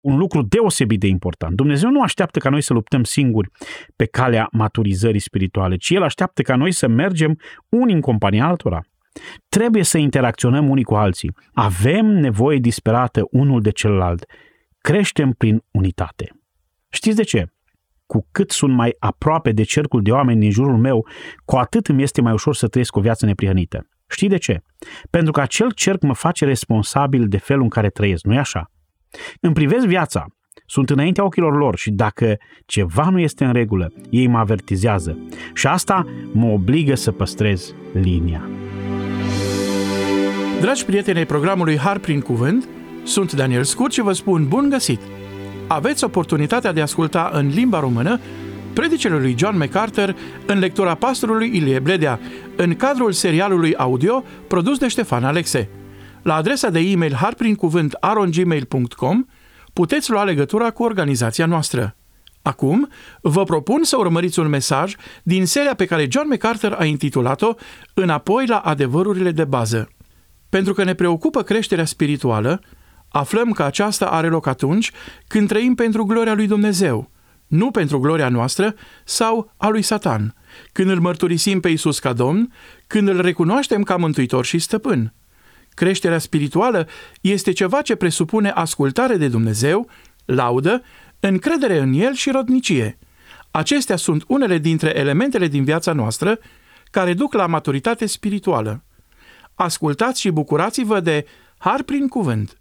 un lucru deosebit de important. Dumnezeu nu așteaptă ca noi să luptăm singuri pe calea maturizării spirituale, ci El așteaptă ca noi să mergem unii în compania altora. Trebuie să interacționăm unii cu alții. Avem nevoie disperată unul de celălalt. Creștem prin unitate. Știți de ce? Cu cât sunt mai aproape de cercul de oameni din jurul meu, cu atât îmi este mai ușor să trăiesc o viață neprihănită. Știți de ce? Pentru că acel cerc mă face responsabil de felul în care trăiesc, nu-i așa? Îmi privesc viața, sunt înaintea ochilor lor și dacă ceva nu este în regulă, ei mă avertizează și asta mă obligă să păstrez linia. Dragi prieteni ai programului Har prin Cuvânt, sunt Daniel Scurt și vă spun bun găsit! Aveți oportunitatea de a asculta în limba română predicele lui John MacArthur în lectura pastorului Ilie Bledea, în cadrul serialului audio produs de Ștefan Alexe. La adresa de e-mail harprincuvânt.arongmail.com puteți lua legătura cu organizația noastră. Acum, vă propun să urmăriți un mesaj din seria pe care John MacArthur a intitulat-o Înapoi la adevărurile de bază. Pentru că ne preocupă creșterea spirituală, aflăm că aceasta are loc atunci când trăim pentru gloria lui Dumnezeu, nu pentru gloria noastră sau a lui Satan, când îl mărturisim pe Isus ca Domn, când îl recunoaștem ca mântuitor și stăpân. Creșterea spirituală este ceva ce presupune ascultare de Dumnezeu, laudă, încredere în El și rodnicie. Acestea sunt unele dintre elementele din viața noastră care duc la maturitate spirituală. Ascultați și bucurați-vă de Har prin Cuvânt.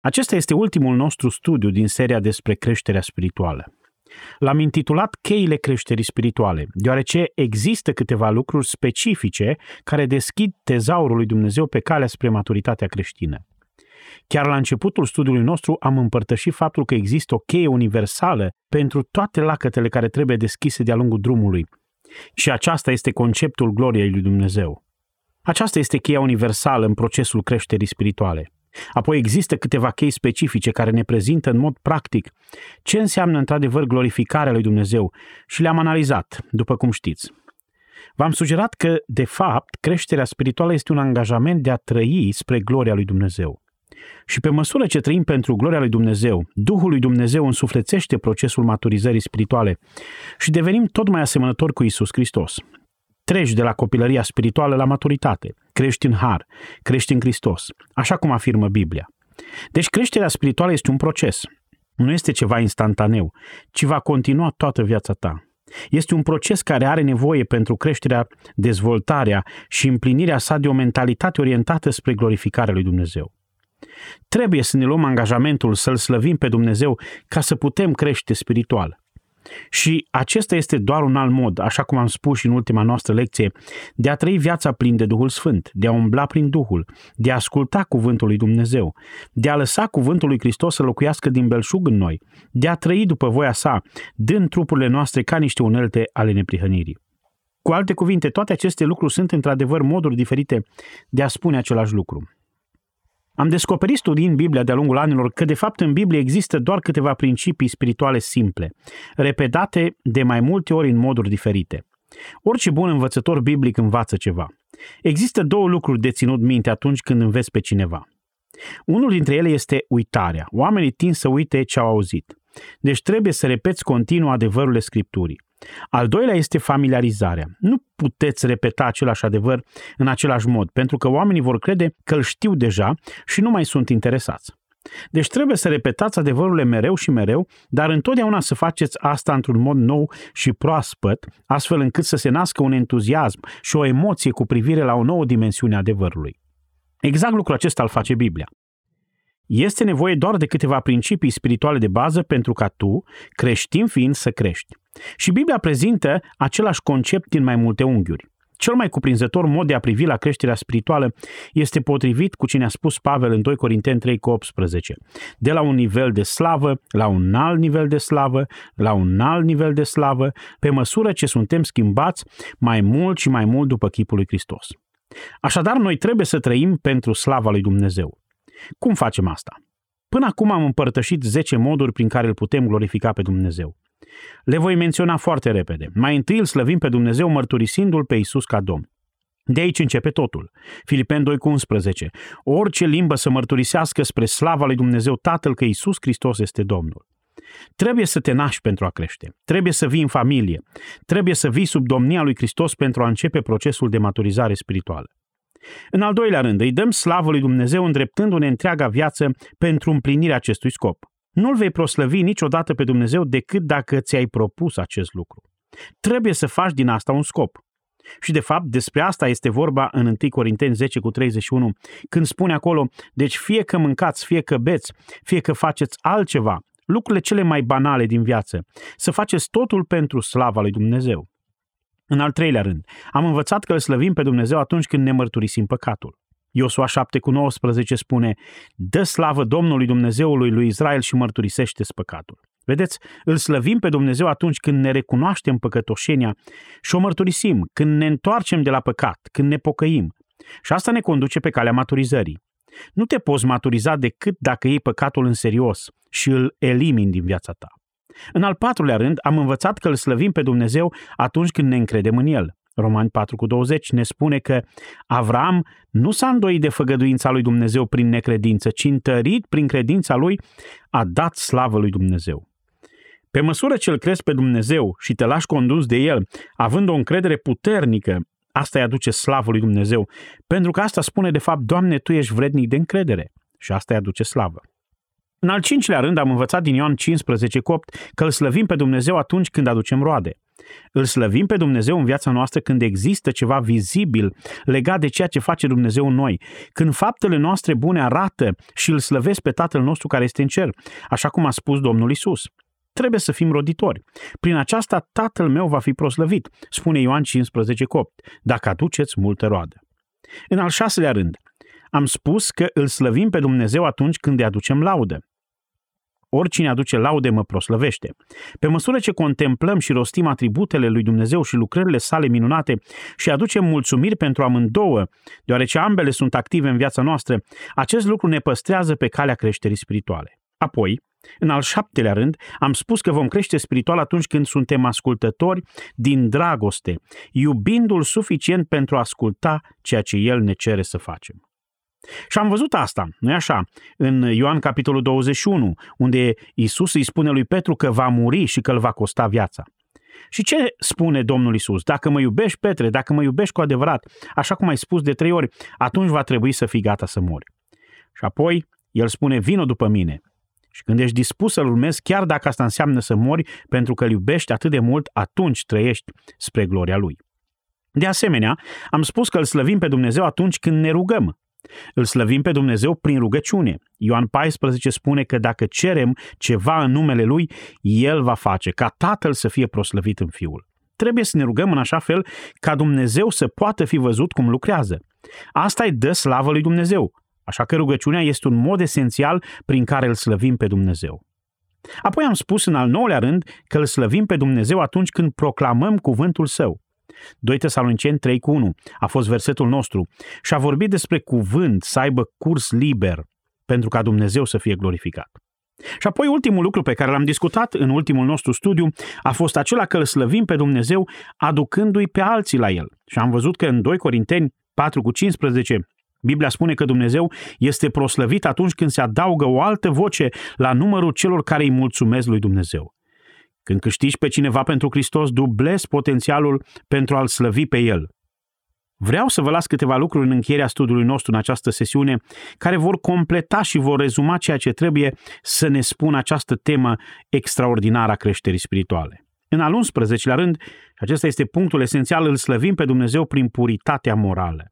Acesta este ultimul nostru studiu din seria despre creșterea spirituală. L-am intitulat Cheile creșterii spirituale, deoarece există câteva lucruri specifice care deschid tezaurul lui Dumnezeu pe calea spre maturitatea creștină. Chiar la începutul studiului nostru am împărtășit faptul că există o cheie universală pentru toate lacătele care trebuie deschise de-a lungul drumului. Și aceasta este conceptul gloriei lui Dumnezeu. Aceasta este cheia universală în procesul creșterii spirituale. Apoi există câteva chei specifice care ne prezintă în mod practic ce înseamnă într-adevăr glorificarea lui Dumnezeu și le-am analizat, după cum știți. V-am sugerat că, de fapt, creșterea spirituală este un angajament de a trăi spre gloria lui Dumnezeu. Și pe măsură ce trăim pentru gloria lui Dumnezeu, Duhul lui Dumnezeu însuflețește procesul maturizării spirituale și devenim tot mai asemănători cu Isus Hristos. Treci de la copilăria spirituală la maturitate, crești în har, crești în Hristos, așa cum afirmă Biblia. Deci creșterea spirituală este un proces, nu este ceva instantaneu, ci va continua toată viața ta. Este un proces care are nevoie pentru creșterea, dezvoltarea și împlinirea sa de o mentalitate orientată spre glorificarea lui Dumnezeu. Trebuie să ne luăm angajamentul să-L slăvim pe Dumnezeu ca să putem crește spiritual. Și acesta este doar un alt mod, așa cum am spus și în ultima noastră lecție, de a trăi viața plin de Duhul Sfânt, de a umbla prin Duhul, de a asculta cuvântul lui Dumnezeu, de a lăsa cuvântul lui Hristos să locuiască din belșug în noi, de a trăi după voia sa, dând trupurile noastre ca niște unelte ale neprihănirii. Cu alte cuvinte, toate aceste lucruri sunt într-adevăr moduri diferite de a spune același lucru. Am descoperit studiind Biblia de-a lungul anilor că de fapt în Biblie există doar câteva principii spirituale simple, repetate de mai multe ori în moduri diferite. Orice bun învățător biblic învață ceva. Există două lucruri de ținut minte atunci când înveți pe cineva. Unul dintre ele este uitarea. Oamenii tind să uite ce au auzit. Deci trebuie să repeți continuu adevărurile Scripturii. Al doilea este familiarizarea. Nu puteți repeta același adevăr în același mod, pentru că oamenii vor crede că îl știu deja și nu mai sunt interesați. Deci trebuie să repetați adevărurile mereu și mereu, dar întotdeauna să faceți asta într-un mod nou și proaspăt, astfel încât să se nască un entuziasm și o emoție cu privire la o nouă dimensiune a adevărului. Exact lucrul acesta îl face Biblia. Este nevoie doar de câteva principii spirituale de bază pentru ca tu, creștin fiind, să crești. Și Biblia prezintă același concept din mai multe unghiuri. Cel mai cuprinzător mod de a privi la creșterea spirituală este potrivit cu cine a spus Pavel în 2 Corinteni 3 cu 18. De la un nivel de slavă, la un alt nivel de slavă, la un alt nivel de slavă, pe măsură ce suntem schimbați mai mult și mai mult după chipul lui Hristos. Așadar, noi trebuie să trăim pentru slava lui Dumnezeu. Cum facem asta? Până acum am împărtășit 10 moduri prin care îl putem glorifica pe Dumnezeu. Le voi menționa foarte repede. Mai întâi îl slăvim pe Dumnezeu mărturisindu-l pe Isus ca Domn. De aici începe totul. Filipen 2 cu 11. Orice limbă să mărturisească spre slava lui Dumnezeu Tatăl că Isus Hristos este Domnul. Trebuie să te naști pentru a crește. Trebuie să vii în familie. Trebuie să vii sub domnia lui Hristos pentru a începe procesul de maturizare spirituală. În al doilea rând, îi dăm slavă lui Dumnezeu îndreptându-ne întreaga viață pentru împlinirea acestui scop. Nu-L vei proslăvi niciodată pe Dumnezeu decât dacă ți-ai propus acest lucru. Trebuie să faci din asta un scop. Și de fapt despre asta este vorba în 1 Corinteni 10 cu 31, când spune acolo, deci fie că mâncați, fie că beți, fie că faceți altceva, lucrurile cele mai banale din viață, să faceți totul pentru slava lui Dumnezeu. În al treilea rând, am învățat că îl slăvim pe Dumnezeu atunci când ne mărturisim păcatul. Iosua 7 cu 19 spune, dă slavă Domnului Dumnezeului lui Israel și mărturisește păcatul. Vedeți, îl slăvim pe Dumnezeu atunci când ne recunoaștem păcătoșenia și o mărturisim, când ne întoarcem de la păcat, când ne pocăim. Și asta ne conduce pe calea maturizării. Nu te poți maturiza decât dacă iei păcatul în serios și îl elimini din viața ta. În al patrulea rând, am învățat că îl slăvim pe Dumnezeu atunci când ne încredem în El. Romani 4 cu 20 ne spune că Avram nu s-a îndoit de făgăduința lui Dumnezeu prin necredință, ci întărit prin credința lui a dat slavă lui Dumnezeu. Pe măsură ce îl crezi pe Dumnezeu și te lași condus de El, având o încredere puternică, asta îi aduce slavă lui Dumnezeu, pentru că asta spune de fapt, Doamne, Tu ești vrednic de încredere și asta îi aduce slavă. În al cincilea rând am învățat din Ioan 15 cu 8 că îl slăvim pe Dumnezeu atunci când aducem roade. Îl slăvim pe Dumnezeu în viața noastră când există ceva vizibil legat de ceea ce face Dumnezeu în noi, când faptele noastre bune arată și îl slăvesc pe Tatăl nostru care este în cer, așa cum a spus Domnul Isus. Trebuie să fim roditori. Prin aceasta Tatăl meu va fi proslăvit, spune Ioan 15 cu 8, dacă aduceți multă roadă. În al șaselea rând, am spus că îl slăvim pe Dumnezeu atunci când îi aducem laudă. Oricine aduce laude mă proslăvește. Pe măsură ce contemplăm și rostim atributele lui Dumnezeu și lucrările sale minunate și aducem mulțumiri pentru amândouă, deoarece ambele sunt active în viața noastră, acest lucru ne păstrează pe calea creșterii spirituale. Apoi, în al șaptelea rând, am spus că vom crește spiritual atunci când suntem ascultători din dragoste, iubindu-L suficient pentru a asculta ceea ce El ne cere să facem. Și am văzut asta, nu-i așa? În Ioan capitolul 21, unde Isus îi spune lui Petru că va muri și că îl va costa viața. Și ce spune Domnul Isus? Dacă mă iubești, Petre, dacă mă iubești cu adevărat, așa cum ai spus de trei ori, atunci va trebui să fii gata să mori. Și apoi el spune, vino după mine. Și când ești dispus să-L urmezi, chiar dacă asta înseamnă să mori pentru că îl iubești atât de mult, atunci trăiești spre gloria Lui. De asemenea, am spus că îl slăvim pe Dumnezeu atunci când ne rugăm. Îl slăvim pe Dumnezeu prin rugăciune. Ioan 14 spune că dacă cerem ceva în numele Lui, El va face, ca Tatăl să fie proslăvit în Fiul. Trebuie să ne rugăm în așa fel ca Dumnezeu să poată fi văzut cum lucrează. Asta îi dă slavă lui Dumnezeu. Așa că rugăciunea este un mod esențial prin care îl slăvim pe Dumnezeu. Apoi am spus în al nouălea rând că îl slăvim pe Dumnezeu atunci când proclamăm cuvântul său. 2 Tesaloniceni 3 cu 1 a fost versetul nostru și a vorbit despre cuvânt să aibă curs liber pentru ca Dumnezeu să fie glorificat. Și apoi ultimul lucru pe care l-am discutat în ultimul nostru studiu a fost acela că îl slăvim pe Dumnezeu aducându-i pe alții la el. Și am văzut că în 2 Corinteni 4 cu 15 Biblia spune că Dumnezeu este proslăvit atunci când se adaugă o altă voce la numărul celor care îi mulțumesc lui Dumnezeu. Când câștigi pe cineva pentru Hristos, dublezi potențialul pentru a-L slăvi pe El. Vreau să vă las câteva lucruri în încheierea studiului nostru în această sesiune, care vor completa și vor rezuma ceea ce trebuie să ne spună această temă extraordinară a creșterii spirituale. În al 11-lea rând, și acesta este punctul esențial, îl slăvim pe Dumnezeu prin puritatea morală.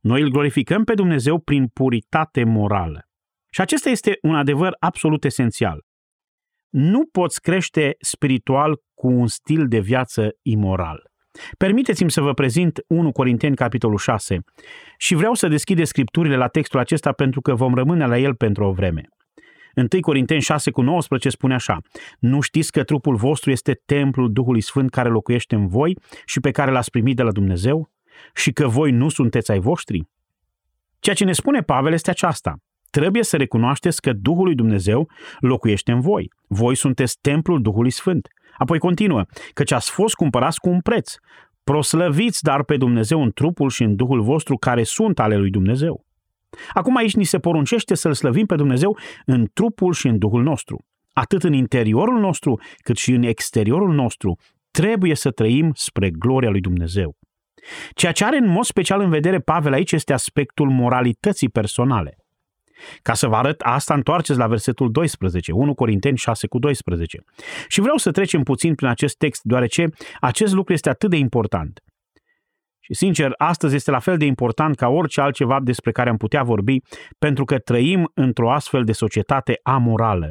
Noi îl glorificăm pe Dumnezeu prin puritate morală. Și acesta este un adevăr absolut esențial. Nu poți crește spiritual cu un stil de viață imoral. Permiteți-mi să vă prezint 1 Corinteni, capitolul 6, și vreau să deschide scripturile la textul acesta pentru că vom rămâne la el pentru o vreme. 1 Corinteni 6 cu 19 spune așa, Nu știți că trupul vostru este templul Duhului Sfânt care locuiește în voi și pe care l-ați primit de la Dumnezeu? și că voi nu sunteți ai voștri? Ceea ce ne spune Pavel este aceasta. Trebuie să recunoașteți că Duhul lui Dumnezeu locuiește în voi. Voi sunteți templul Duhului Sfânt. Apoi continuă, căci ați fost cumpărați cu un preț. Proslăviți dar pe Dumnezeu în trupul și în Duhul vostru care sunt ale lui Dumnezeu. Acum aici ni se poruncește să-L slăvim pe Dumnezeu în trupul și în Duhul nostru. Atât în interiorul nostru, cât și în exteriorul nostru, trebuie să trăim spre gloria lui Dumnezeu. Ceea ce are în mod special în vedere Pavel aici este aspectul moralității personale. Ca să vă arăt asta, întoarceți la versetul 12, 1 Corinteni 6 cu 12. Și vreau să trecem puțin prin acest text, deoarece acest lucru este atât de important. Și sincer, astăzi este la fel de important ca orice altceva despre care am putea vorbi, pentru că trăim într-o astfel de societate amorală.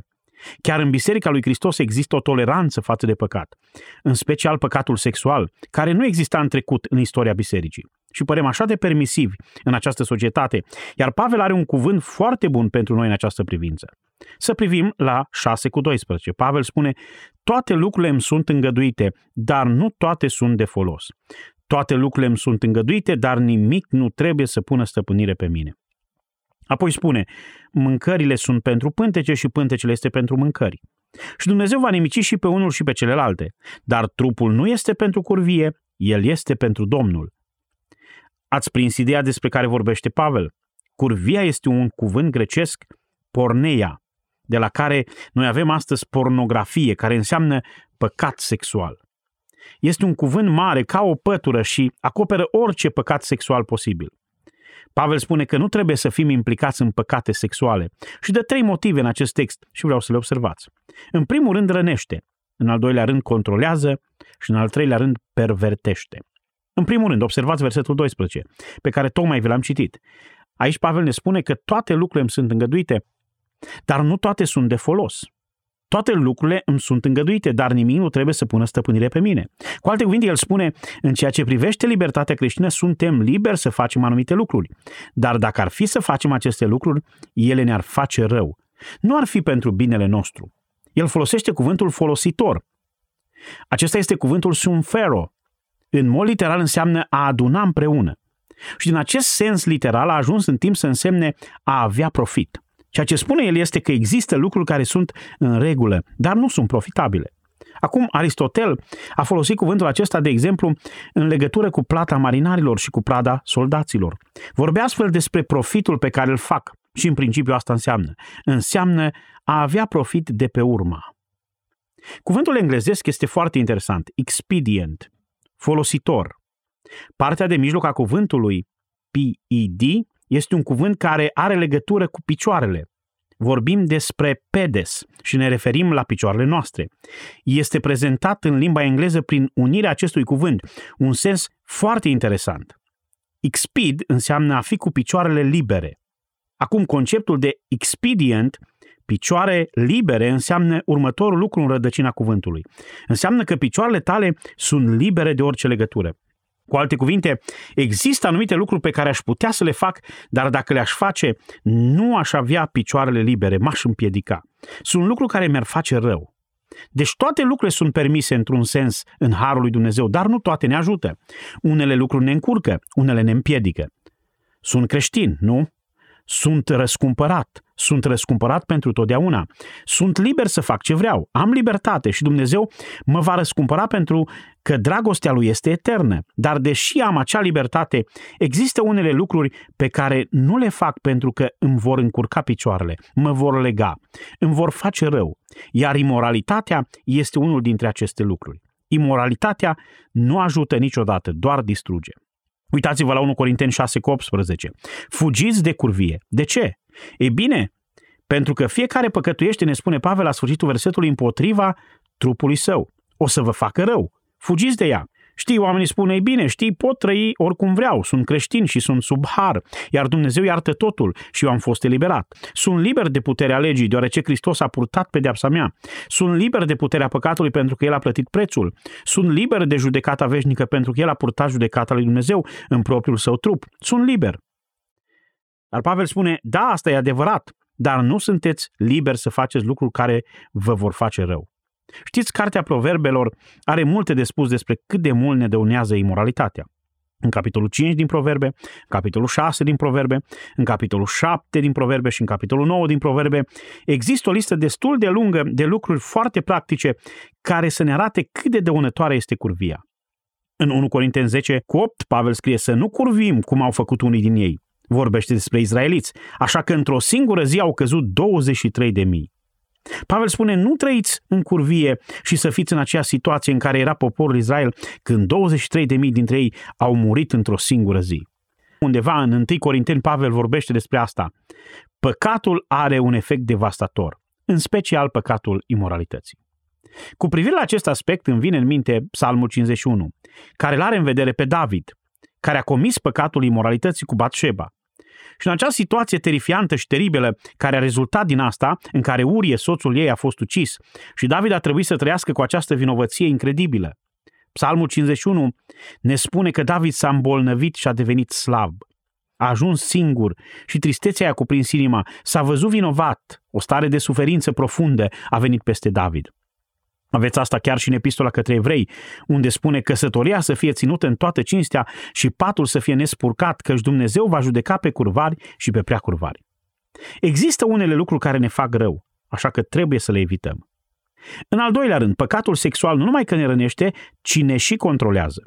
Chiar în Biserica lui Hristos există o toleranță față de păcat, în special păcatul sexual, care nu exista în trecut în istoria bisericii. Și părem așa de permisivi în această societate, iar Pavel are un cuvânt foarte bun pentru noi în această privință. Să privim la 6 cu 12. Pavel spune, toate lucrurile îmi sunt îngăduite, dar nu toate sunt de folos. Toate lucrurile îmi sunt îngăduite, dar nimic nu trebuie să pună stăpânire pe mine. Apoi spune, mâncările sunt pentru pântece și pântecele este pentru mâncări. Și Dumnezeu va nimici și pe unul și pe celelalte, dar trupul nu este pentru curvie, el este pentru Domnul. Ați prins ideea despre care vorbește Pavel? Curvia este un cuvânt grecesc, porneia, de la care noi avem astăzi pornografie, care înseamnă păcat sexual. Este un cuvânt mare, ca o pătură și acoperă orice păcat sexual posibil. Pavel spune că nu trebuie să fim implicați în păcate sexuale și dă trei motive în acest text și vreau să le observați. În primul rând rănește, în al doilea rând controlează și în al treilea rând pervertește. În primul rând, observați versetul 12, pe care tocmai vi l-am citit. Aici Pavel ne spune că toate lucrurile îmi sunt îngăduite, dar nu toate sunt de folos. Toate lucrurile îmi sunt îngăduite, dar nimic nu trebuie să pună stăpânire pe mine. Cu alte cuvinte, el spune, în ceea ce privește libertatea creștină, suntem liberi să facem anumite lucruri. Dar dacă ar fi să facem aceste lucruri, ele ne-ar face rău. Nu ar fi pentru binele nostru. El folosește cuvântul folositor. Acesta este cuvântul sumfero. În mod literal înseamnă a aduna împreună. Și din acest sens literal a ajuns în timp să însemne a avea profit. Ceea ce spune el este că există lucruri care sunt în regulă, dar nu sunt profitabile. Acum, Aristotel a folosit cuvântul acesta, de exemplu, în legătură cu plata marinarilor și cu prada soldaților. Vorbea astfel despre profitul pe care îl fac și în principiu asta înseamnă. Înseamnă a avea profit de pe urma. Cuvântul englezesc este foarte interesant, expedient, folositor. Partea de mijloc a cuvântului PED este un cuvânt care are legătură cu picioarele. Vorbim despre pedes și ne referim la picioarele noastre. Este prezentat în limba engleză prin unirea acestui cuvânt, un sens foarte interesant. Exped înseamnă a fi cu picioarele libere. Acum, conceptul de expedient, picioare libere, înseamnă următorul lucru în rădăcina cuvântului. Înseamnă că picioarele tale sunt libere de orice legătură. Cu alte cuvinte, există anumite lucruri pe care aș putea să le fac, dar dacă le-aș face, nu aș avea picioarele libere, m-aș împiedica. Sunt lucruri care mi-ar face rău. Deci toate lucrurile sunt permise într-un sens în harul lui Dumnezeu, dar nu toate ne ajută. Unele lucruri ne încurcă, unele ne împiedică. Sunt creștin, nu? Sunt răscumpărat, sunt răscumpărat pentru totdeauna. Sunt liber să fac ce vreau. Am libertate și Dumnezeu mă va răscumpăra pentru că dragostea lui este eternă. Dar deși am acea libertate, există unele lucruri pe care nu le fac pentru că îmi vor încurca picioarele, mă vor lega, îmi vor face rău. Iar imoralitatea este unul dintre aceste lucruri. Imoralitatea nu ajută niciodată, doar distruge. Uitați-vă la 1 Corinteni 6 cu 18. Fugiți de curvie. De ce? E bine, pentru că fiecare păcătuiește, ne spune Pavel la sfârșitul versetului, împotriva trupului său. O să vă facă rău. Fugiți de ea. Știi, oamenii spun, ei bine, știi, pot trăi oricum vreau, sunt creștin și sunt sub har, iar Dumnezeu iartă totul și eu am fost eliberat. Sunt liber de puterea legii, deoarece Hristos a purtat pedeapsa mea. Sunt liber de puterea păcatului pentru că El a plătit prețul. Sunt liber de judecata veșnică pentru că El a purtat judecata lui Dumnezeu în propriul său trup. Sunt liber. Dar Pavel spune, da, asta e adevărat, dar nu sunteți liberi să faceți lucruri care vă vor face rău. Știți, Cartea Proverbelor are multe de spus despre cât de mult ne dăunează imoralitatea. În capitolul 5 din Proverbe, în capitolul 6 din Proverbe, în capitolul 7 din Proverbe și în capitolul 9 din Proverbe, există o listă destul de lungă de lucruri foarte practice care să ne arate cât de dăunătoare este curvia. În 1 Corinteni 10 cu 8, Pavel scrie să nu curvim cum au făcut unii din ei. Vorbește despre izraeliți, așa că într-o singură zi au căzut 23 de mii. Pavel spune, nu trăiți în curvie și să fiți în aceea situație în care era poporul Israel când 23 de mii dintre ei au murit într-o singură zi. Undeva în 1 Corinteni Pavel vorbește despre asta. Păcatul are un efect devastator, în special păcatul imoralității. Cu privire la acest aspect îmi vine în minte Psalmul 51, care îl are în vedere pe David, care a comis păcatul imoralității cu Batșeba. Și în această situație terifiantă și teribilă care a rezultat din asta, în care Urie, soțul ei, a fost ucis și David a trebuit să trăiască cu această vinovăție incredibilă. Psalmul 51 ne spune că David s-a îmbolnăvit și a devenit slab. A ajuns singur și tristețea i-a cuprins inima. S-a văzut vinovat. O stare de suferință profundă a venit peste David. Aveți asta chiar și în epistola către evrei, unde spune căsătoria să fie ținută în toată cinstea și patul să fie nespurcat, căci Dumnezeu va judeca pe curvari și pe prea curvari. Există unele lucruri care ne fac rău, așa că trebuie să le evităm. În al doilea rând, păcatul sexual nu numai că ne rănește, ci ne și controlează.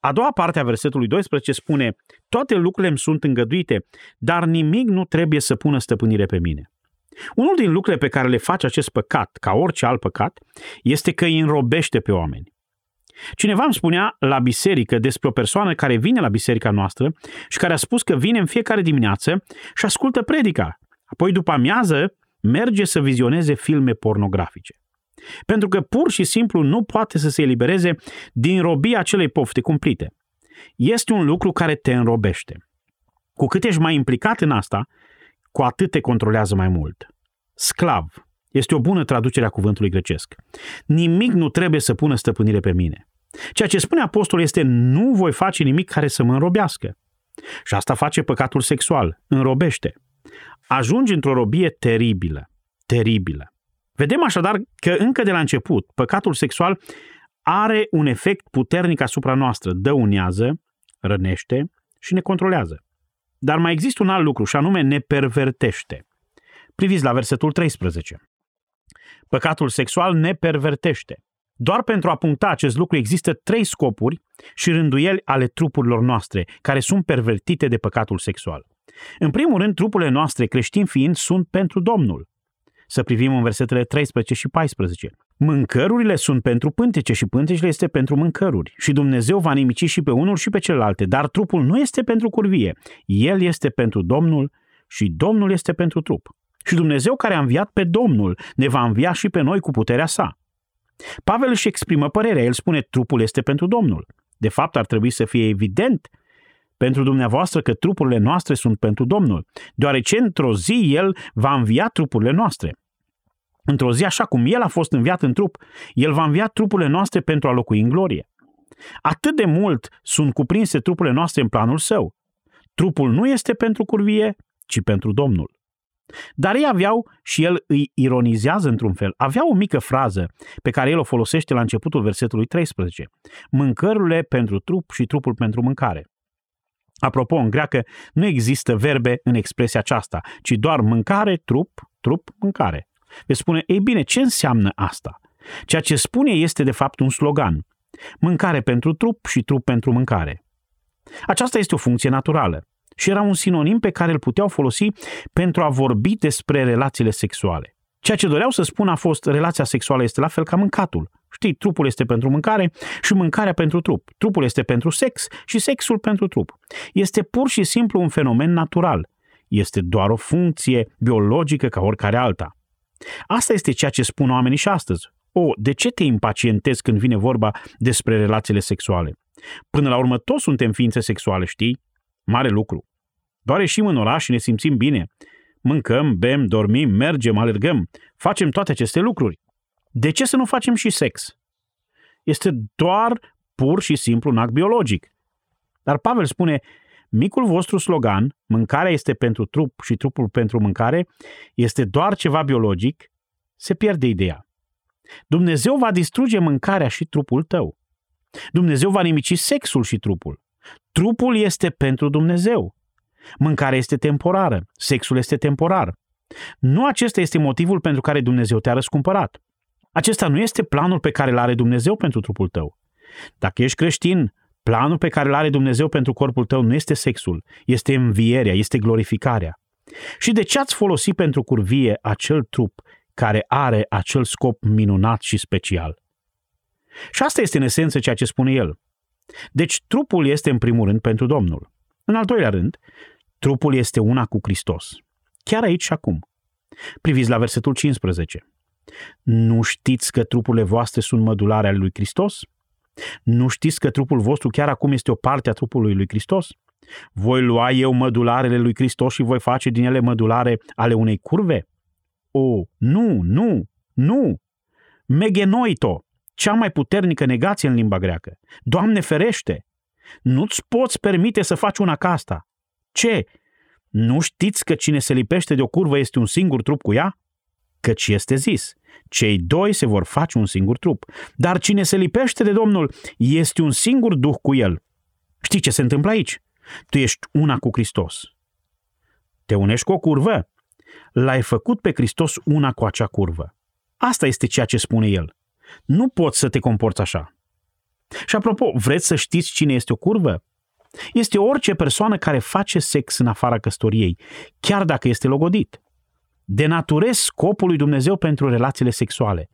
A doua parte a versetului 12 spune, toate lucrurile îmi sunt îngăduite, dar nimic nu trebuie să pună stăpânire pe mine. Unul din lucrurile pe care le face acest păcat, ca orice alt păcat, este că îi înrobește pe oameni. Cineva îmi spunea la biserică despre o persoană care vine la biserica noastră și care a spus că vine în fiecare dimineață și ascultă predica. Apoi după amiază merge să vizioneze filme pornografice. Pentru că pur și simplu nu poate să se elibereze din robia acelei pofte cumplite. Este un lucru care te înrobește. Cu cât ești mai implicat în asta, cu atât te controlează mai mult. Sclav este o bună traducere a cuvântului grecesc. Nimic nu trebuie să pună stăpânire pe mine. Ceea ce spune apostolul este nu voi face nimic care să mă înrobească. Și asta face păcatul sexual, înrobește. Ajungi într-o robie teribilă, teribilă. Vedem așadar că încă de la început, păcatul sexual are un efect puternic asupra noastră, dăunează, rănește și ne controlează. Dar mai există un alt lucru și anume ne pervertește. Priviți la versetul 13. Păcatul sexual ne pervertește. Doar pentru a puncta acest lucru există trei scopuri și rânduieli ale trupurilor noastre, care sunt pervertite de păcatul sexual. În primul rând, trupurile noastre, creștini fiind, sunt pentru Domnul. Să privim în versetele 13 și 14. Mâncărurile sunt pentru pântece și pântecele este pentru mâncăruri. Și Dumnezeu va nimici și pe unul și pe celelalte, dar trupul nu este pentru curvie. El este pentru Domnul și Domnul este pentru trup. Și Dumnezeu care a înviat pe Domnul ne va învia și pe noi cu puterea sa. Pavel își exprimă părerea, el spune trupul este pentru Domnul. De fapt, ar trebui să fie evident pentru dumneavoastră că trupurile noastre sunt pentru Domnul, deoarece într-o zi El va învia trupurile noastre. Într-o zi, așa cum El a fost înviat în trup, El va învia trupurile noastre pentru a locui în glorie. Atât de mult sunt cuprinse trupurile noastre în planul Său. Trupul nu este pentru curvie, ci pentru Domnul. Dar ei aveau, și el îi ironizează într-un fel, avea o mică frază pe care el o folosește la începutul versetului 13. Mâncărurile pentru trup și trupul pentru mâncare. Apropo, în greacă nu există verbe în expresia aceasta, ci doar mâncare, trup, trup, mâncare. Veți spune, ei bine, ce înseamnă asta? Ceea ce spune este de fapt un slogan. Mâncare pentru trup și trup pentru mâncare. Aceasta este o funcție naturală și era un sinonim pe care îl puteau folosi pentru a vorbi despre relațiile sexuale. Ceea ce doreau să spun a fost relația sexuală este la fel ca mâncatul. Știi, trupul este pentru mâncare și mâncarea pentru trup. Trupul este pentru sex și sexul pentru trup. Este pur și simplu un fenomen natural. Este doar o funcție biologică ca oricare alta. Asta este ceea ce spun oamenii și astăzi. O, de ce te impacientezi când vine vorba despre relațiile sexuale? Până la urmă, toți suntem ființe sexuale, știi? Mare lucru. Doar ieșim în oraș și ne simțim bine. Mâncăm, bem, dormim, mergem, alergăm. Facem toate aceste lucruri. De ce să nu facem și sex? Este doar pur și simplu un act biologic. Dar Pavel spune, micul vostru slogan, mâncarea este pentru trup și trupul pentru mâncare, este doar ceva biologic, se pierde ideea. Dumnezeu va distruge mâncarea și trupul tău. Dumnezeu va nimici sexul și trupul. Trupul este pentru Dumnezeu. Mâncarea este temporară, sexul este temporar. Nu acesta este motivul pentru care Dumnezeu te-a răscumpărat. Acesta nu este planul pe care îl are Dumnezeu pentru trupul tău. Dacă ești creștin, planul pe care îl are Dumnezeu pentru corpul tău nu este sexul, este învierea, este glorificarea. Și de ce ați folosit pentru curvie acel trup care are acel scop minunat și special? Și asta este în esență ceea ce spune el. Deci trupul este în primul rând pentru Domnul. În al doilea rând, trupul este una cu Hristos. Chiar aici și acum. Priviți la versetul 15. Nu știți că trupurile voastre sunt mădulare ale lui Hristos? Nu știți că trupul vostru chiar acum este o parte a trupului lui Hristos? Voi lua eu mădularele lui Hristos și voi face din ele mădulare ale unei curve? O, nu, nu, nu! Megenoito, cea mai puternică negație în limba greacă. Doamne ferește! Nu-ți poți permite să faci una ca asta. Ce? Nu știți că cine se lipește de o curvă este un singur trup cu ea? Căci este zis, cei doi se vor face un singur trup. Dar cine se lipește de Domnul este un singur duh cu el. Știi ce se întâmplă aici? Tu ești una cu Hristos. Te unești cu o curvă? L-ai făcut pe Hristos una cu acea curvă. Asta este ceea ce spune el. Nu poți să te comporți așa. Și apropo, vreți să știți cine este o curvă? Este orice persoană care face sex în afara căsătoriei, chiar dacă este logodit. Denaturez scopul lui Dumnezeu pentru relațiile sexuale.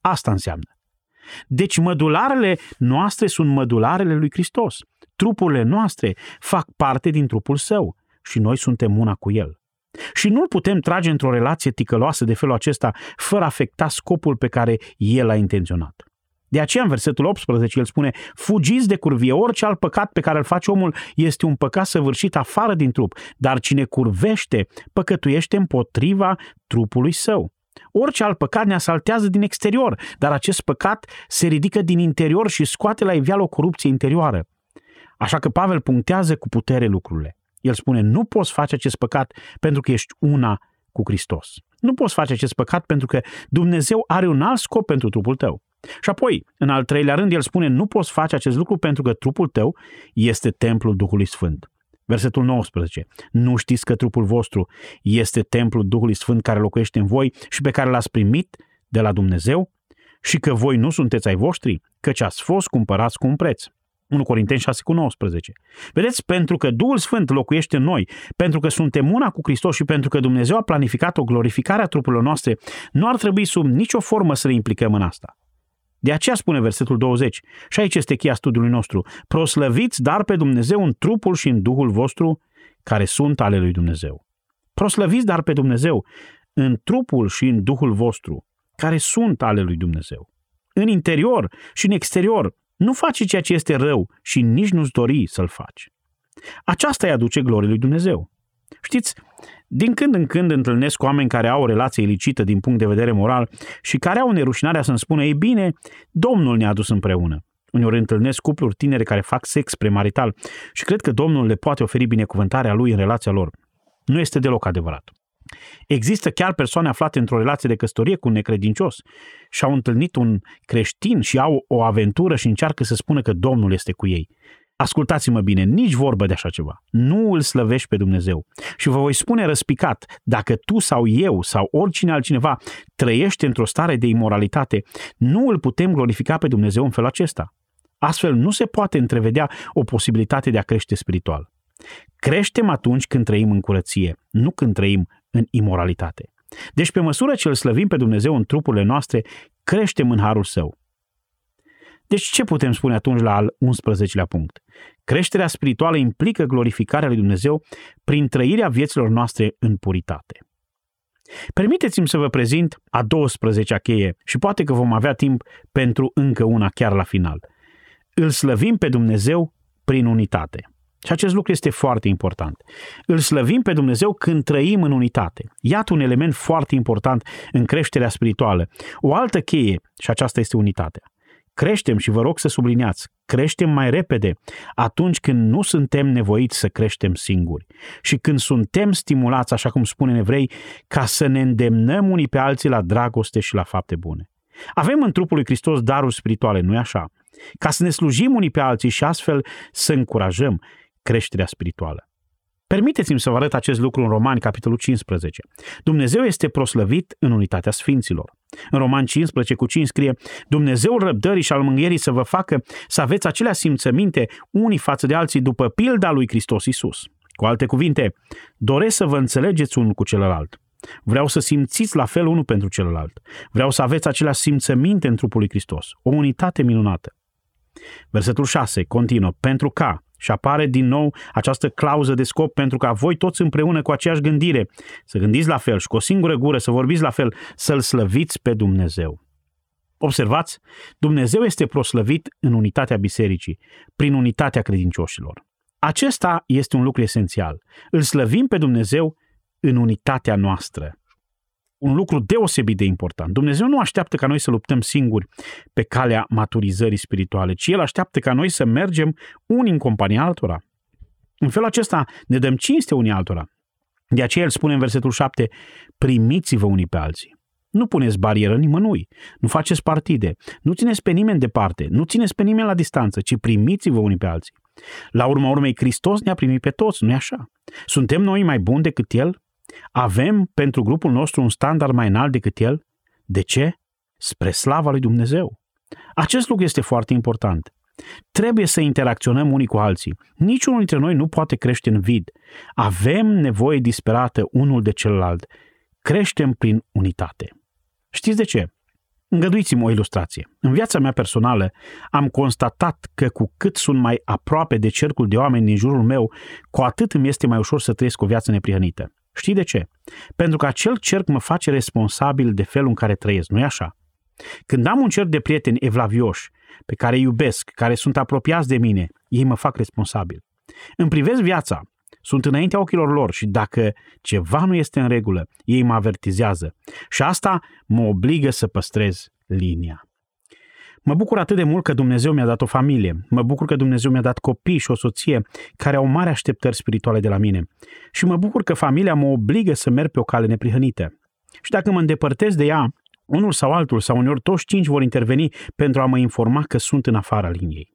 Asta înseamnă. Deci mădularele noastre sunt mădularele lui Hristos. Trupurile noastre fac parte din trupul său și noi suntem una cu el. Și nu putem trage într-o relație ticăloasă de felul acesta fără a afecta scopul pe care el a intenționat. De aceea, în versetul 18, el spune, fugiți de curvie, orice alt păcat pe care îl face omul este un păcat săvârșit afară din trup, dar cine curvește, păcătuiește împotriva trupului său. Orice alt păcat ne asaltează din exterior, dar acest păcat se ridică din interior și scoate la iveală o corupție interioară. Așa că Pavel punctează cu putere lucrurile. El spune, nu poți face acest păcat pentru că ești una cu Hristos. Nu poți face acest păcat pentru că Dumnezeu are un alt scop pentru trupul tău. Și apoi, în al treilea rând, el spune, nu poți face acest lucru pentru că trupul tău este templul Duhului Sfânt. Versetul 19. Nu știți că trupul vostru este templul Duhului Sfânt care locuiește în voi și pe care l-ați primit de la Dumnezeu? Și că voi nu sunteți ai voștri, căci ați fost cumpărați cu un preț. 1 Corinteni 6 cu 19. Vedeți, pentru că Duhul Sfânt locuiește în noi, pentru că suntem una cu Hristos și pentru că Dumnezeu a planificat o glorificare a trupurilor noastre, nu ar trebui sub nicio formă să le implicăm în asta. De aceea spune versetul 20, și aici este cheia studiului nostru, proslăviți dar pe Dumnezeu în trupul și în Duhul vostru, care sunt ale lui Dumnezeu. Proslăviți dar pe Dumnezeu în trupul și în Duhul vostru, care sunt ale lui Dumnezeu. În interior și în exterior, nu faci ceea ce este rău și nici nu-ți dori să-l faci. Aceasta îi aduce glorie lui Dumnezeu. Știți, din când în când întâlnesc oameni care au o relație ilicită din punct de vedere moral și care au nerușinarea să-mi spună, ei bine, Domnul ne-a adus împreună. Uneori întâlnesc cupluri tinere care fac sex premarital și cred că Domnul le poate oferi binecuvântarea lui în relația lor. Nu este deloc adevărat. Există chiar persoane aflate într-o relație de căsătorie cu un necredincios și au întâlnit un creștin și au o aventură și încearcă să spună că Domnul este cu ei. Ascultați-mă bine, nici vorbă de așa ceva. Nu îl slăvești pe Dumnezeu. Și vă voi spune răspicat, dacă tu sau eu sau oricine altcineva trăiește într-o stare de imoralitate, nu îl putem glorifica pe Dumnezeu în felul acesta. Astfel nu se poate întrevedea o posibilitate de a crește spiritual. Creștem atunci când trăim în curăție, nu când trăim în imoralitate. Deci pe măsură ce îl slăvim pe Dumnezeu în trupurile noastre, creștem în harul său. Deci ce putem spune atunci la al 11-lea punct? Creșterea spirituală implică glorificarea lui Dumnezeu prin trăirea vieților noastre în puritate. Permiteți-mi să vă prezint a 12-a cheie și poate că vom avea timp pentru încă una chiar la final. Îl slăvim pe Dumnezeu prin unitate. Și acest lucru este foarte important. Îl slăvim pe Dumnezeu când trăim în unitate. Iată un element foarte important în creșterea spirituală. O altă cheie, și aceasta este unitatea. Creștem și vă rog să subliniați, creștem mai repede atunci când nu suntem nevoiți să creștem singuri și când suntem stimulați, așa cum spune în evrei, ca să ne îndemnăm unii pe alții la dragoste și la fapte bune. Avem în trupul lui Hristos daruri spirituale, nu-i așa? Ca să ne slujim unii pe alții și astfel să încurajăm creșterea spirituală. Permiteți-mi să vă arăt acest lucru în Romani, capitolul 15. Dumnezeu este proslăvit în unitatea sfinților. În Roman 15 cu 5 scrie Dumnezeul răbdării și al mângâierii să vă facă să aveți acelea simțăminte unii față de alții după pilda lui Hristos Isus. Cu alte cuvinte, doresc să vă înțelegeți unul cu celălalt. Vreau să simțiți la fel unul pentru celălalt. Vreau să aveți acelea simțăminte în trupul lui Hristos. O unitate minunată. Versetul 6 continuă. Pentru ca, și apare din nou această clauză de scop pentru ca voi toți împreună cu aceeași gândire să gândiți la fel și cu o singură gură să vorbiți la fel, să-L slăviți pe Dumnezeu. Observați, Dumnezeu este proslăvit în unitatea bisericii, prin unitatea credincioșilor. Acesta este un lucru esențial. Îl slăvim pe Dumnezeu în unitatea noastră. Un lucru deosebit de important. Dumnezeu nu așteaptă ca noi să luptăm singuri pe calea maturizării spirituale, ci El așteaptă ca noi să mergem unii în compania altora. În felul acesta ne dăm cinste unii altora. De aceea El spune în versetul 7, primiți-vă unii pe alții. Nu puneți barieră nimănui, nu faceți partide, nu țineți pe nimeni departe, nu țineți pe nimeni la distanță, ci primiți-vă unii pe alții. La urma urmei, Hristos ne-a primit pe toți, nu-i așa? Suntem noi mai buni decât El? Avem pentru grupul nostru un standard mai înalt decât El? De ce? Spre slava lui Dumnezeu. Acest lucru este foarte important. Trebuie să interacționăm unii cu alții. Niciunul dintre noi nu poate crește în vid. Avem nevoie disperată unul de celălalt. Creștem prin unitate. Știți de ce? Îngăduiți-mi o ilustrație. În viața mea personală am constatat că cu cât sunt mai aproape de cercul de oameni din jurul meu, cu atât îmi este mai ușor să trăiesc o viață neprihănită. Știi de ce? Pentru că acel cerc mă face responsabil de felul în care trăiesc, nu-i așa? Când am un cerc de prieteni evlavioși, pe care îi iubesc, care sunt apropiați de mine, ei mă fac responsabil. Îmi privesc viața, sunt înaintea ochilor lor și dacă ceva nu este în regulă, ei mă avertizează. Și asta mă obligă să păstrez linia. Mă bucur atât de mult că Dumnezeu mi-a dat o familie. Mă bucur că Dumnezeu mi-a dat copii și o soție care au mari așteptări spirituale de la mine. Și mă bucur că familia mă obligă să merg pe o cale neprihănită. Și dacă mă îndepărtez de ea, unul sau altul sau uneori toți cinci vor interveni pentru a mă informa că sunt în afara liniei.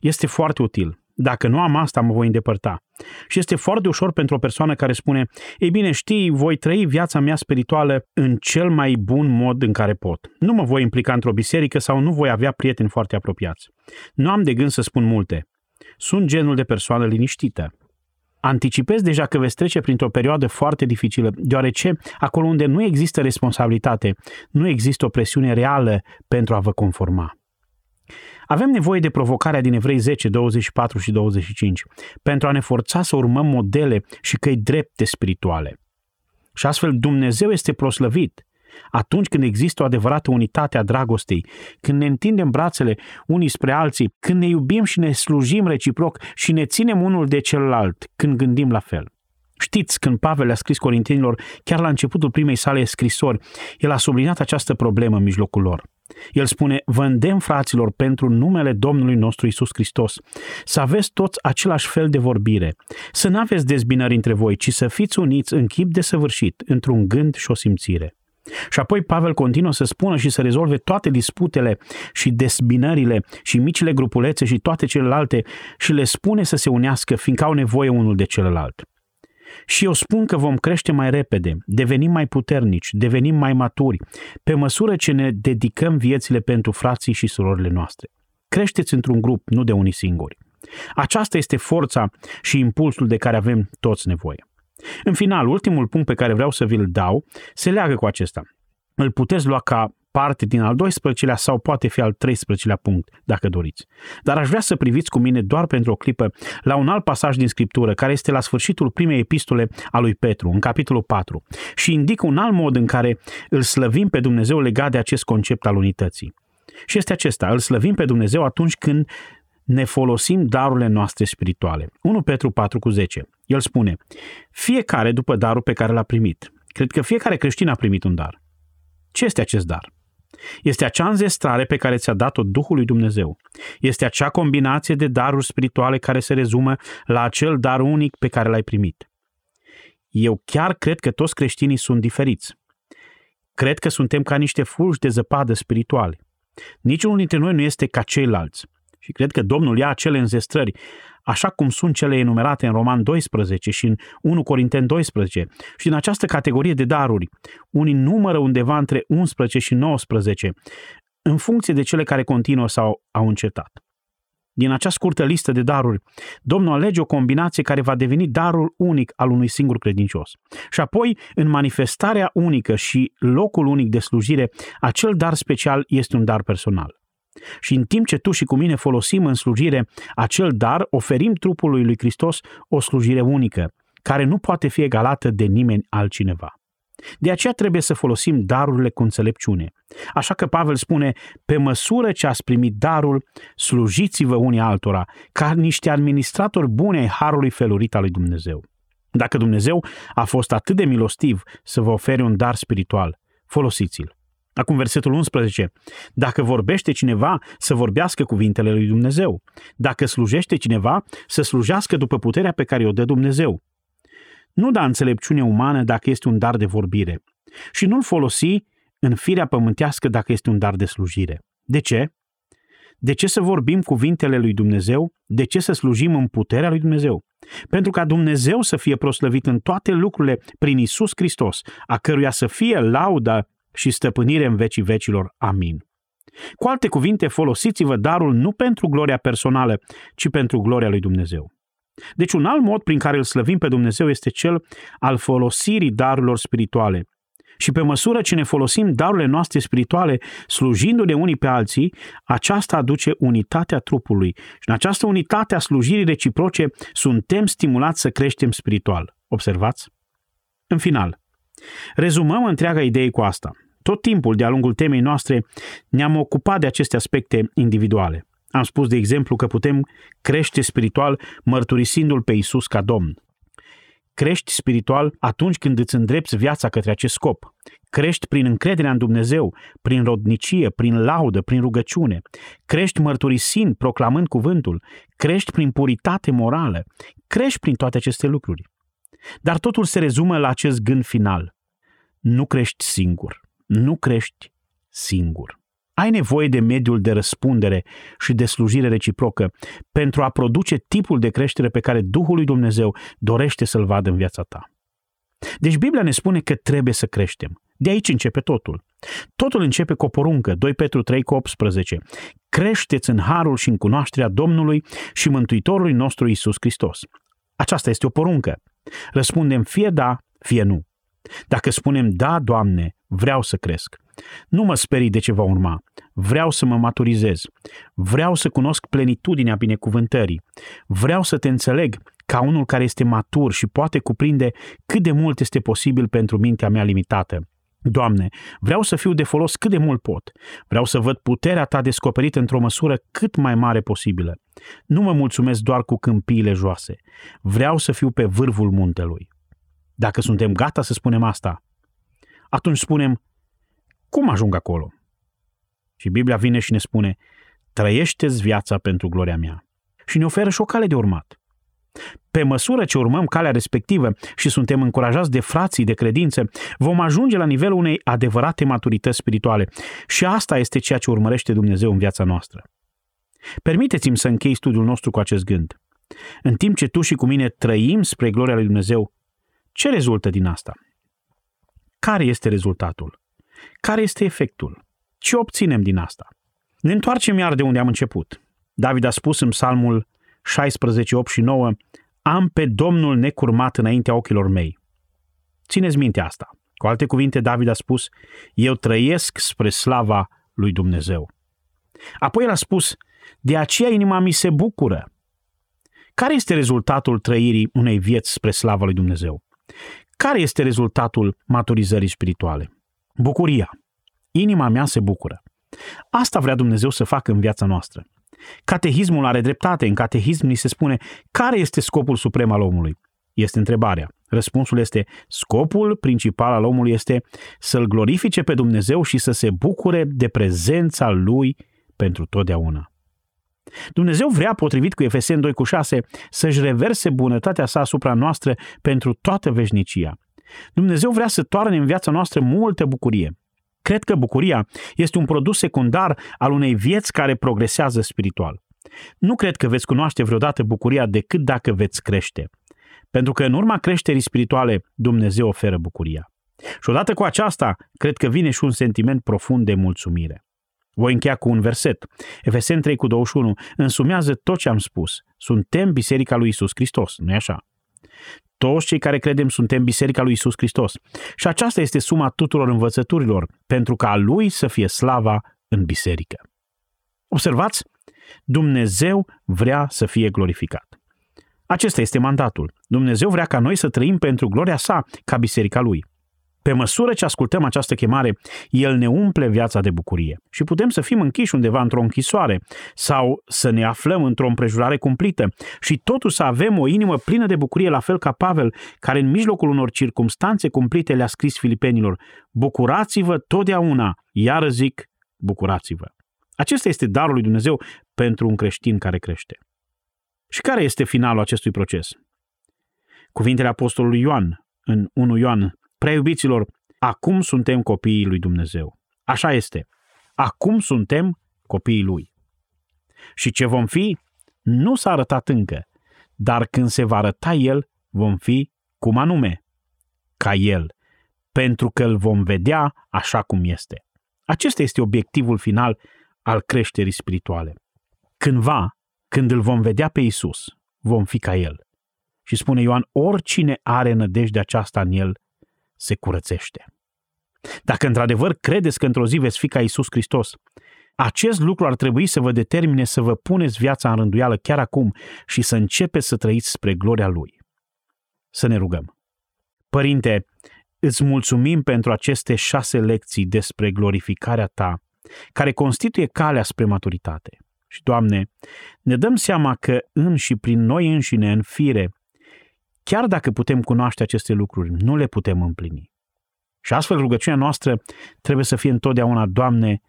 Este foarte util. Dacă nu am asta, mă voi îndepărta. Și este foarte ușor pentru o persoană care spune, ei bine, știi, voi trăi viața mea spirituală în cel mai bun mod în care pot. Nu mă voi implica într-o biserică sau nu voi avea prieteni foarte apropiați. Nu am de gând să spun multe. Sunt genul de persoană liniștită. Anticipez deja că veți trece printr-o perioadă foarte dificilă, deoarece acolo unde nu există responsabilitate, nu există o presiune reală pentru a vă conforma. Avem nevoie de provocarea din Evrei 10, 24 și 25 pentru a ne forța să urmăm modele și căi drepte spirituale. Și astfel Dumnezeu este proslăvit atunci când există o adevărată unitate a dragostei, când ne întindem brațele unii spre alții, când ne iubim și ne slujim reciproc și ne ținem unul de celălalt, când gândim la fel. Știți, când Pavel a scris Corintenilor, chiar la începutul primei sale scrisori, el a subliniat această problemă în mijlocul lor. El spune, vă îndemn, fraților, pentru numele Domnului nostru Isus Hristos, să aveți toți același fel de vorbire, să nu aveți dezbinări între voi, ci să fiți uniți în chip de săvârșit, într-un gând și o simțire. Și apoi Pavel continuă să spună și să rezolve toate disputele și desbinările și micile grupulețe și toate celelalte și le spune să se unească, fiindcă au nevoie unul de celălalt. Și eu spun că vom crește mai repede, devenim mai puternici, devenim mai maturi, pe măsură ce ne dedicăm viețile pentru frații și surorile noastre. Creșteți într-un grup, nu de unii singuri. Aceasta este forța și impulsul de care avem toți nevoie. În final, ultimul punct pe care vreau să vi-l dau se leagă cu acesta. Îl puteți lua ca parte din al 12-lea sau poate fi al 13-lea punct, dacă doriți. Dar aș vrea să priviți cu mine doar pentru o clipă la un alt pasaj din Scriptură, care este la sfârșitul primei epistole a lui Petru, în capitolul 4, și indică un alt mod în care îl slăvim pe Dumnezeu legat de acest concept al unității. Și este acesta, îl slăvim pe Dumnezeu atunci când ne folosim darurile noastre spirituale. 1 Petru 4 cu 10. El spune, fiecare după darul pe care l-a primit. Cred că fiecare creștin a primit un dar. Ce este acest dar? Este acea înzestrare pe care ți-a dat-o Duhul lui Dumnezeu. Este acea combinație de daruri spirituale care se rezumă la acel dar unic pe care l-ai primit. Eu chiar cred că toți creștinii sunt diferiți. Cred că suntem ca niște fulgi de zăpadă spirituale. Niciunul dintre noi nu este ca ceilalți. Și cred că Domnul ia acele înzestrări, așa cum sunt cele enumerate în Roman 12 și în 1 Corinteni 12. Și în această categorie de daruri, unii numără undeva între 11 și 19, în funcție de cele care continuă sau au încetat. Din acea scurtă listă de daruri, Domnul alege o combinație care va deveni darul unic al unui singur credincios. Și apoi, în manifestarea unică și locul unic de slujire, acel dar special este un dar personal. Și în timp ce tu și cu mine folosim în slujire acel dar, oferim trupului lui Hristos o slujire unică, care nu poate fi egalată de nimeni altcineva. De aceea trebuie să folosim darurile cu înțelepciune. Așa că Pavel spune, pe măsură ce ați primit darul, slujiți-vă unii altora, ca niște administratori buni ai harului felurit al lui Dumnezeu. Dacă Dumnezeu a fost atât de milostiv să vă ofere un dar spiritual, folosiți-l. Acum versetul 11. Dacă vorbește cineva, să vorbească cuvintele lui Dumnezeu. Dacă slujește cineva, să slujească după puterea pe care o dă Dumnezeu. Nu da înțelepciune umană dacă este un dar de vorbire și nu-l folosi în firea pământească dacă este un dar de slujire. De ce? De ce să vorbim cuvintele lui Dumnezeu? De ce să slujim în puterea lui Dumnezeu? Pentru ca Dumnezeu să fie proslăvit în toate lucrurile prin Isus Hristos, a căruia să fie lauda și stăpânire în vecii vecilor. Amin. Cu alte cuvinte, folosiți-vă darul nu pentru gloria personală, ci pentru gloria lui Dumnezeu. Deci un alt mod prin care îl slăvim pe Dumnezeu este cel al folosirii darurilor spirituale. Și pe măsură ce ne folosim darurile noastre spirituale, slujindu-ne unii pe alții, aceasta aduce unitatea trupului. Și în această unitate a slujirii reciproce suntem stimulați să creștem spiritual. Observați? În final, rezumăm întreaga idee cu asta. Tot timpul, de-a lungul temei noastre, ne-am ocupat de aceste aspecte individuale. Am spus, de exemplu, că putem crește spiritual mărturisindu-L pe Isus ca Domn. Crești spiritual atunci când îți îndrepți viața către acest scop. Crești prin încrederea în Dumnezeu, prin rodnicie, prin laudă, prin rugăciune. Crești mărturisind, proclamând cuvântul. Crești prin puritate morală. Crești prin toate aceste lucruri. Dar totul se rezumă la acest gând final. Nu crești singur. Nu crești singur. Ai nevoie de mediul de răspundere și de slujire reciprocă pentru a produce tipul de creștere pe care Duhul lui Dumnezeu dorește să-l vadă în viața ta. Deci Biblia ne spune că trebuie să creștem. De aici începe totul. Totul începe cu o poruncă, 2 Petru 3 cu 18. Creșteți în harul și în cunoașterea Domnului și Mântuitorului nostru Isus Hristos. Aceasta este o poruncă. Răspundem fie da, fie nu. Dacă spunem da, Doamne, vreau să cresc, nu mă sperii de ce va urma. Vreau să mă maturizez. Vreau să cunosc plenitudinea binecuvântării. Vreau să te înțeleg ca unul care este matur și poate cuprinde cât de mult este posibil pentru mintea mea limitată. Doamne, vreau să fiu de folos cât de mult pot. Vreau să văd puterea Ta descoperită într-o măsură cât mai mare posibilă. Nu mă mulțumesc doar cu câmpiile joase. Vreau să fiu pe vârful muntelui. Dacă suntem gata să spunem asta, atunci spunem, cum ajung acolo? Și Biblia vine și ne spune, trăiește-ți viața pentru gloria mea. Și ne oferă și o cale de urmat. Pe măsură ce urmăm calea respectivă și suntem încurajați de frații de credință, vom ajunge la nivelul unei adevărate maturități spirituale. Și asta este ceea ce urmărește Dumnezeu în viața noastră. Permiteți-mi să închei studiul nostru cu acest gând. În timp ce tu și cu mine trăim spre gloria lui Dumnezeu, ce rezultă din asta? Care este rezultatul? Care este efectul? Ce obținem din asta? Ne întoarcem iar de unde am început. David a spus în psalmul 16, 8 și 9, Am pe Domnul necurmat înaintea ochilor mei. Țineți minte asta. Cu alte cuvinte, David a spus, Eu trăiesc spre slava lui Dumnezeu. Apoi el a spus, De aceea inima mi se bucură. Care este rezultatul trăirii unei vieți spre slava lui Dumnezeu? Care este rezultatul maturizării spirituale? Bucuria. Inima mea se bucură. Asta vrea Dumnezeu să facă în viața noastră. Catehismul are dreptate. În catehism ni se spune care este scopul suprem al omului. Este întrebarea. Răspunsul este scopul principal al omului este să-L glorifice pe Dumnezeu și să se bucure de prezența Lui pentru totdeauna. Dumnezeu vrea, potrivit cu Efeseni 2 cu 6, să-și reverse bunătatea sa asupra noastră pentru toată veșnicia. Dumnezeu vrea să toarne în viața noastră multă bucurie. Cred că bucuria este un produs secundar al unei vieți care progresează spiritual. Nu cred că veți cunoaște vreodată bucuria decât dacă veți crește. Pentru că în urma creșterii spirituale Dumnezeu oferă bucuria. Și odată cu aceasta, cred că vine și un sentiment profund de mulțumire. Voi încheia cu un verset. Efeseni 3 cu 21 însumează tot ce am spus. Suntem Biserica lui Isus Hristos, nu-i așa? Toți cei care credem suntem Biserica lui Isus Hristos. Și aceasta este suma tuturor învățăturilor, pentru ca Lui să fie slava în biserică. Observați? Dumnezeu vrea să fie glorificat. Acesta este mandatul. Dumnezeu vrea ca noi să trăim pentru gloria sa ca biserica lui. Pe măsură ce ascultăm această chemare, El ne umple viața de bucurie și putem să fim închiși undeva într-o închisoare sau să ne aflăm într-o împrejurare cumplită și totuși să avem o inimă plină de bucurie, la fel ca Pavel, care în mijlocul unor circumstanțe cumplite le-a scris filipenilor, bucurați-vă totdeauna, iar zic, bucurați-vă. Acesta este darul lui Dumnezeu pentru un creștin care crește. Și care este finalul acestui proces? Cuvintele apostolului Ioan în 1 Ioan Prea iubiților, acum suntem copiii lui Dumnezeu. Așa este. Acum suntem copiii lui. Și ce vom fi, nu s-a arătat încă, dar când se va arăta el, vom fi cum anume, ca el, pentru că îl vom vedea așa cum este. Acesta este obiectivul final al creșterii spirituale. Cândva, când îl vom vedea pe Isus, vom fi ca el. Și spune Ioan, oricine are nădejde aceasta în el, se curățește. Dacă într-adevăr credeți că într-o zi veți fi ca Isus Hristos, acest lucru ar trebui să vă determine să vă puneți viața în rânduială chiar acum și să începeți să trăiți spre gloria Lui. Să ne rugăm. Părinte, îți mulțumim pentru aceste șase lecții despre glorificarea Ta, care constituie calea spre maturitate. Și, Doamne, ne dăm seama că în și prin noi înșine, în fire, Chiar dacă putem cunoaște aceste lucruri, nu le putem împlini. Și astfel rugăciunea noastră trebuie să fie întotdeauna, Doamne,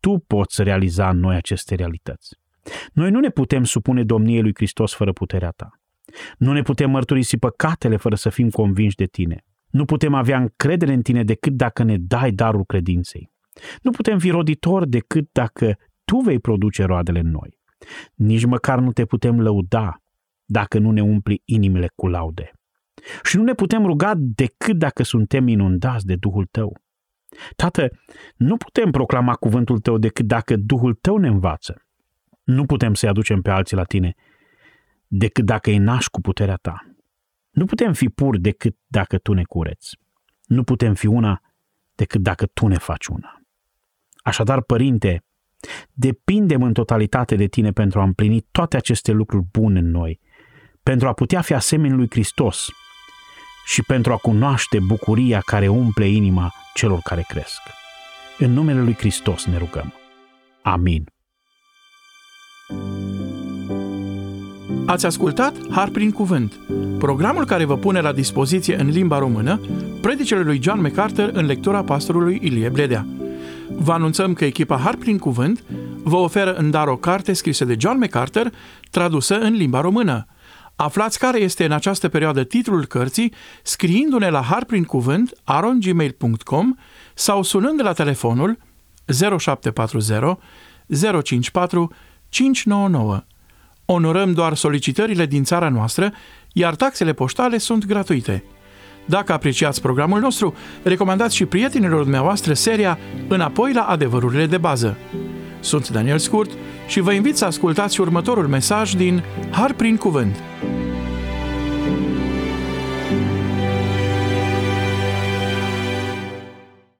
Tu poți realiza în noi aceste realități. Noi nu ne putem supune domniei lui Hristos fără puterea Ta. Nu ne putem mărturisi păcatele fără să fim convinși de Tine. Nu putem avea încredere în Tine decât dacă ne dai darul credinței. Nu putem fi roditori decât dacă Tu vei produce roadele în noi. Nici măcar nu te putem lăuda dacă nu ne umpli inimile cu laude. Și nu ne putem ruga decât dacă suntem inundați de Duhul Tău. Tată, nu putem proclama cuvântul Tău decât dacă Duhul Tău ne învață. Nu putem să-i aducem pe alții la Tine decât dacă îi naști cu puterea Ta. Nu putem fi puri decât dacă Tu ne cureți. Nu putem fi una decât dacă Tu ne faci una. Așadar, Părinte, depindem în totalitate de Tine pentru a împlini toate aceste lucruri bune în noi pentru a putea fi asemeni lui Hristos și pentru a cunoaște bucuria care umple inima celor care cresc. În numele lui Hristos ne rugăm. Amin. Ați ascultat Har prin Cuvânt, programul care vă pune la dispoziție în limba română predicele lui John MacArthur în lectura pastorului Ilie Bledea. Vă anunțăm că echipa Har prin Cuvânt vă oferă în dar o carte scrisă de John MacArthur, tradusă în limba română – Aflați care este în această perioadă titlul cărții scriindu-ne la harprincuvânt arongmail.com sau sunând la telefonul 0740 054 599. Onorăm doar solicitările din țara noastră, iar taxele poștale sunt gratuite. Dacă apreciați programul nostru, recomandați și prietenilor dumneavoastră seria Înapoi la adevărurile de bază. Sunt Daniel Scurt și vă invit să ascultați următorul mesaj din Har prin Cuvânt.